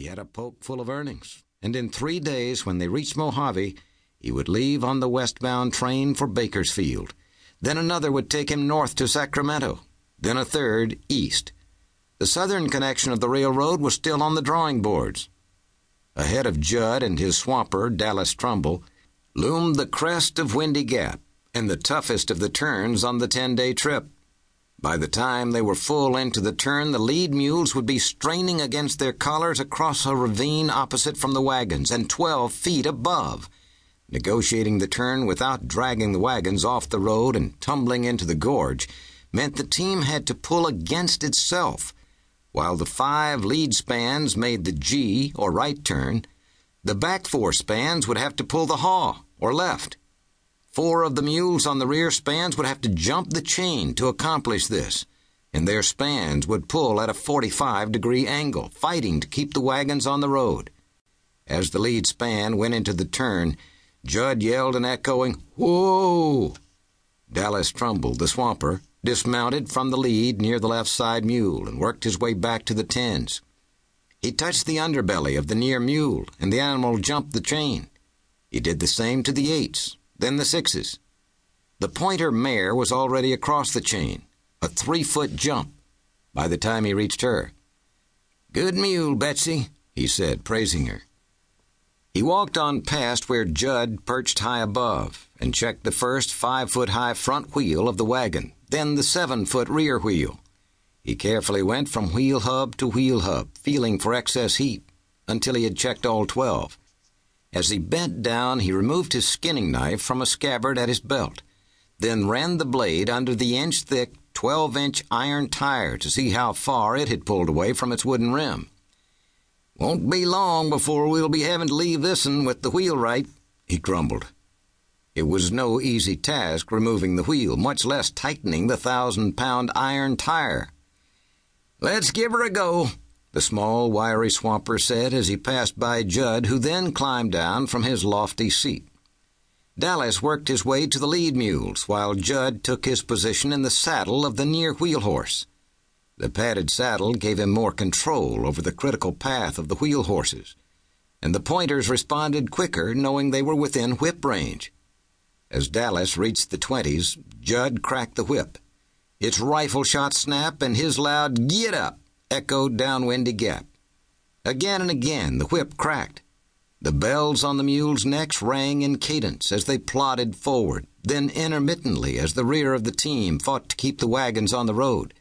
He had a poke full of earnings, and in three days, when they reached Mojave, he would leave on the westbound train for Bakersfield. Then another would take him north to Sacramento, then a third east. The southern connection of the railroad was still on the drawing boards. Ahead of Judd and his swamper, Dallas Trumbull, loomed the crest of Windy Gap and the toughest of the turns on the 10 day trip. By the time they were full into the turn, the lead mules would be straining against their collars across a ravine opposite from the wagons and 12 feet above. Negotiating the turn without dragging the wagons off the road and tumbling into the gorge meant the team had to pull against itself. While the five lead spans made the gee, or right turn, the back four spans would have to pull the haw, or left. Four of the mules on the rear spans would have to jump the chain to accomplish this, and their spans would pull at a 45 degree angle, fighting to keep the wagons on the road. As the lead span went into the turn, Judd yelled an echoing, Whoa! Dallas Trumbull, the swamper, dismounted from the lead near the left side mule and worked his way back to the tens. He touched the underbelly of the near mule, and the animal jumped the chain. He did the same to the eights, then the sixes. The pointer mare was already across the chain, a three foot jump, by the time he reached her. Good mule, Betsy, he said, praising her. He walked on past where Judd perched high above and checked the first five foot high front wheel of the wagon, then the seven foot rear wheel. He carefully went from wheel hub to wheel hub, feeling for excess heat, until he had checked all twelve. As he bent down, he removed his skinning knife from a scabbard at his belt, then ran the blade under the inch thick, 12 inch iron tire to see how far it had pulled away from its wooden rim. Won't be long before we'll be having to leave this'n with the wheelwright, he grumbled. It was no easy task removing the wheel, much less tightening the thousand pound iron tire. Let's give her a go, the small, wiry swamper said as he passed by Judd, who then climbed down from his lofty seat. Dallas worked his way to the lead mules, while Judd took his position in the saddle of the near wheel horse. The padded saddle gave him more control over the critical path of the wheel horses, and the pointers responded quicker knowing they were within whip range. As Dallas reached the twenties, Judd cracked the whip. Its rifle shot snap and his loud "Get up!" Echoed down Windy Gap. Again and again the whip cracked. The bells on the mules' necks rang in cadence as they plodded forward, then intermittently as the rear of the team fought to keep the wagons on the road.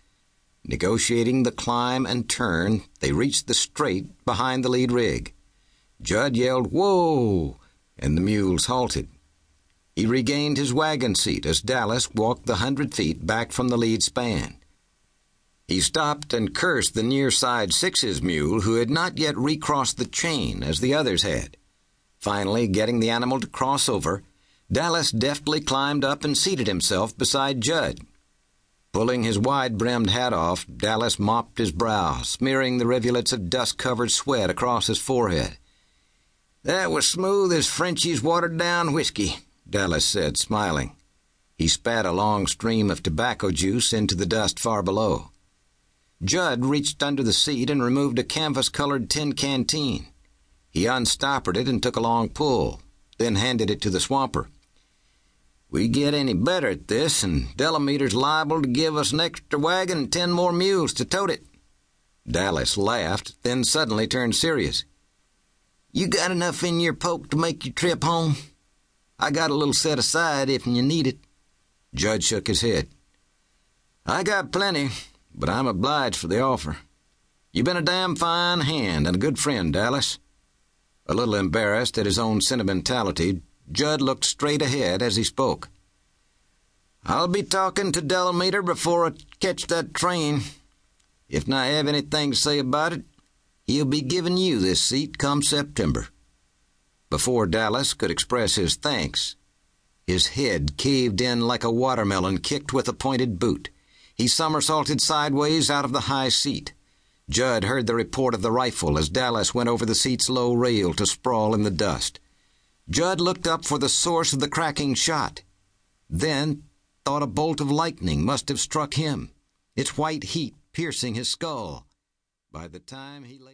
Negotiating the climb and turn, they reached the straight behind the lead rig. Judd yelled, Whoa! and the mules halted. He regained his wagon seat as Dallas walked the hundred feet back from the lead span. He stopped and cursed the near side sixes mule who had not yet recrossed the chain as the others had. Finally, getting the animal to cross over, Dallas deftly climbed up and seated himself beside Judd. Pulling his wide brimmed hat off, Dallas mopped his brow, smearing the rivulets of dust covered sweat across his forehead. That was smooth as Frenchy's watered down whiskey, Dallas said, smiling. He spat a long stream of tobacco juice into the dust far below. Judd reached under the seat and removed a canvas colored tin canteen. He unstoppered it and took a long pull, then handed it to the swamper. We get any better at this, and Delameter's liable to give us an extra wagon and ten more mules to tote it. Dallas laughed, then suddenly turned serious. You got enough in your poke to make your trip home? I got a little set aside if you need it. Judd shook his head. I got plenty, but I'm obliged for the offer. You've been a damn fine hand and a good friend, Dallas. A little embarrassed at his own sentimentality, Judd looked straight ahead as he spoke. I'll be talking to Delameter before I catch that train. If I have anything to say about it, he'll be giving you this seat come September. Before Dallas could express his thanks, his head caved in like a watermelon kicked with a pointed boot. He somersaulted sideways out of the high seat. Judd heard the report of the rifle as Dallas went over the seat's low rail to sprawl in the dust. Judd looked up for the source of the cracking shot, then thought a bolt of lightning must have struck him, its white heat piercing his skull. By the time he lay